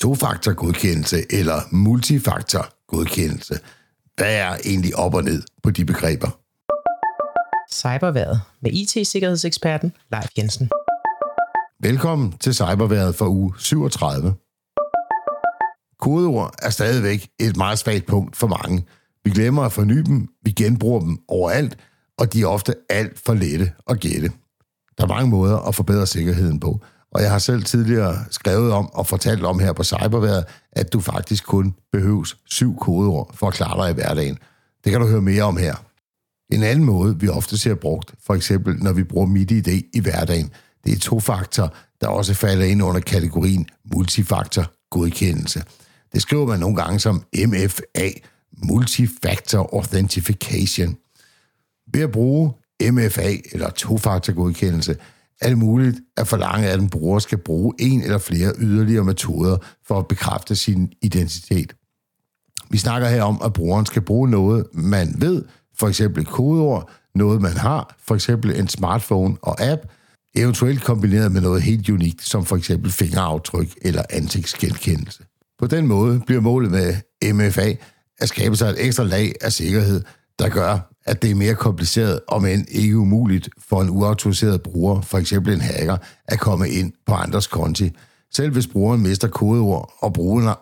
tofaktorgodkendelse eller multifaktorgodkendelse. Hvad er egentlig op og ned på de begreber? Cyberværet med IT-sikkerhedseksperten Leif Jensen. Velkommen til Cyberværet for uge 37. Kodeord er stadigvæk et meget svagt punkt for mange. Vi glemmer at forny dem, vi genbruger dem overalt, og de er ofte alt for lette at gætte. Der er mange måder at forbedre sikkerheden på, og jeg har selv tidligere skrevet om og fortalt om her på Cyberværet, at du faktisk kun behøves syv kodeord for at klare dig i hverdagen. Det kan du høre mere om her. En anden måde, vi ofte ser brugt, for eksempel når vi bruger MIDI-ID i hverdagen, det er to faktor, der også falder ind under kategorien multifaktor godkendelse. Det skriver man nogle gange som MFA, Multifactor Authentication. Ved at bruge MFA eller tofaktor godkendelse, er det muligt at forlange, at en bruger skal bruge en eller flere yderligere metoder for at bekræfte sin identitet. Vi snakker her om, at brugeren skal bruge noget, man ved, for eksempel kodeord, noget man har, for eksempel en smartphone og app, eventuelt kombineret med noget helt unikt, som for eksempel fingeraftryk eller ansigtsgenkendelse. På den måde bliver målet med MFA at skabe sig et ekstra lag af sikkerhed, der gør, at det er mere kompliceret, om end ikke umuligt for en uautoriseret bruger, for eksempel en hacker, at komme ind på andres konti. Selv hvis brugeren mister kodeord og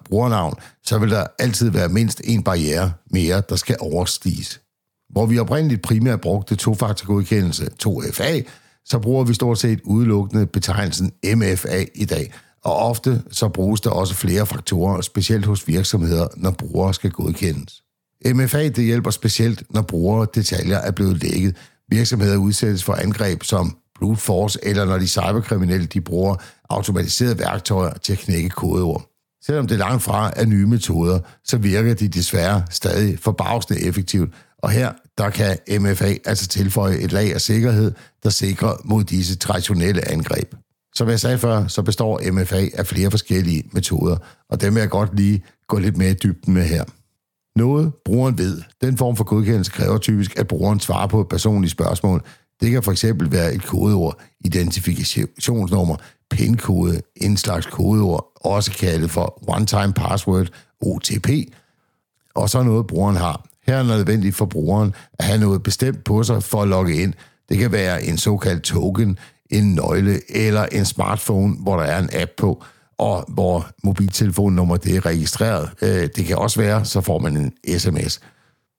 brugernavn, så vil der altid være mindst en barriere mere, der skal overstiges. Hvor vi oprindeligt primært brugte tofaktorgodkendelse 2FA, så bruger vi stort set udelukkende betegnelsen MFA i dag, og ofte så bruges der også flere faktorer, specielt hos virksomheder, når brugere skal godkendes. MFA det hjælper specielt, når brugere detaljer er blevet lækket. Virksomheder udsættes for angreb som brute force, eller når de cyberkriminelle de bruger automatiserede værktøjer til at knække kodeord. Selvom det langt fra er nye metoder, så virker de desværre stadig forbavsende effektivt, og her der kan MFA altså tilføje et lag af sikkerhed, der sikrer mod disse traditionelle angreb. Som jeg sagde før, så består MFA af flere forskellige metoder, og dem vil jeg godt lige gå lidt mere i dybden med her. Noget brugeren ved. Den form for godkendelse kræver typisk, at brugeren svarer på et personligt spørgsmål. Det kan for eksempel være et kodeord, identifikationsnummer, pindkode, en slags kodeord, også kaldet for one-time password, OTP, og så noget brugeren har. Her er det nødvendigt for brugeren at have noget bestemt på sig for at logge ind. Det kan være en såkaldt token, en nøgle eller en smartphone, hvor der er en app på, og hvor mobiltelefonnummer det er registreret. Øh, det kan også være, så får man en sms.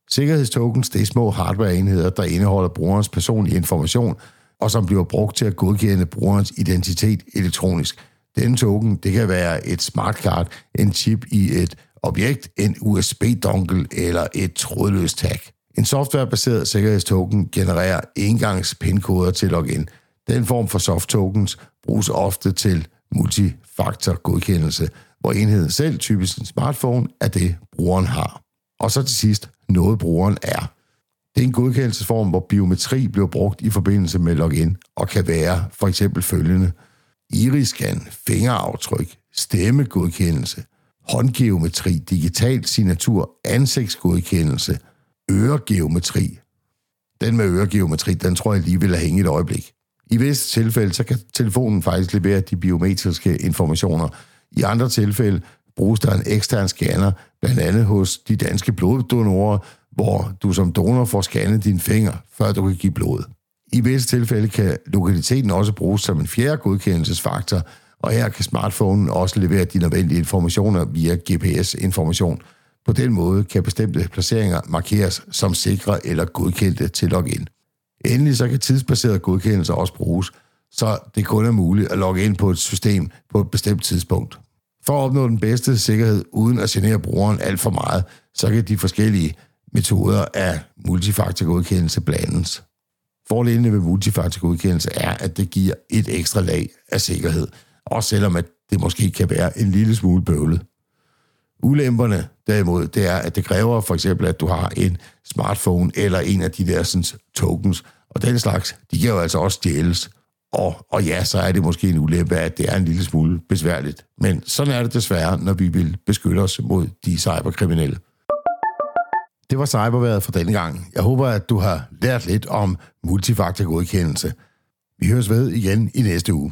Sikkerhedstokens det er små hardwareenheder, der indeholder brugerens personlige information, og som bliver brugt til at godkende brugerens identitet elektronisk. Denne token det kan være et smartcard, en chip i et objekt, en USB-dongle eller et trådløst tag. En softwarebaseret sikkerhedstoken genererer engangs pin-koder til login. Den form for soft tokens bruges ofte til multifaktor godkendelse, hvor enheden selv, typisk en smartphone, er det, brugeren har. Og så til sidst, noget brugeren er. Det er en godkendelsesform, hvor biometri bliver brugt i forbindelse med login, og kan være for eksempel følgende. Iriskan, fingeraftryk, stemmegodkendelse, håndgeometri, digital signatur, ansigtsgodkendelse, øregeometri. Den med øregeometri, den tror jeg lige vil have hænge et øjeblik. I visse tilfælde, så kan telefonen faktisk levere de biometriske informationer. I andre tilfælde bruges der en ekstern scanner, blandt andet hos de danske bloddonorer, hvor du som donor får scannet dine fingre, før du kan give blod. I visse tilfælde kan lokaliteten også bruges som en fjerde godkendelsesfaktor, og her kan smartphonen også levere de nødvendige informationer via GPS-information. På den måde kan bestemte placeringer markeres som sikre eller godkendte til login. Endelig så kan tidsbaseret godkendelse også bruges, så det kun er muligt at logge ind på et system på et bestemt tidspunkt. For at opnå den bedste sikkerhed uden at genere brugeren alt for meget, så kan de forskellige metoder af multifaktorgodkendelse blandes. Fordelene ved multifaktorgodkendelse er, at det giver et ekstra lag af sikkerhed, også selvom at det måske kan være en lille smule bøvlet. Ulemperne derimod, det er, at det kræver for eksempel, at du har en smartphone eller en af de der sådan, tokens, og den slags, de kan jo altså også stjæles. Og, og ja, så er det måske en ulempe, at det er en lille smule besværligt. Men sådan er det desværre, når vi vil beskytte os mod de cyberkriminelle. Det var cyberværet for denne gang. Jeg håber, at du har lært lidt om multifaktorgodkendelse. Vi høres ved igen i næste uge.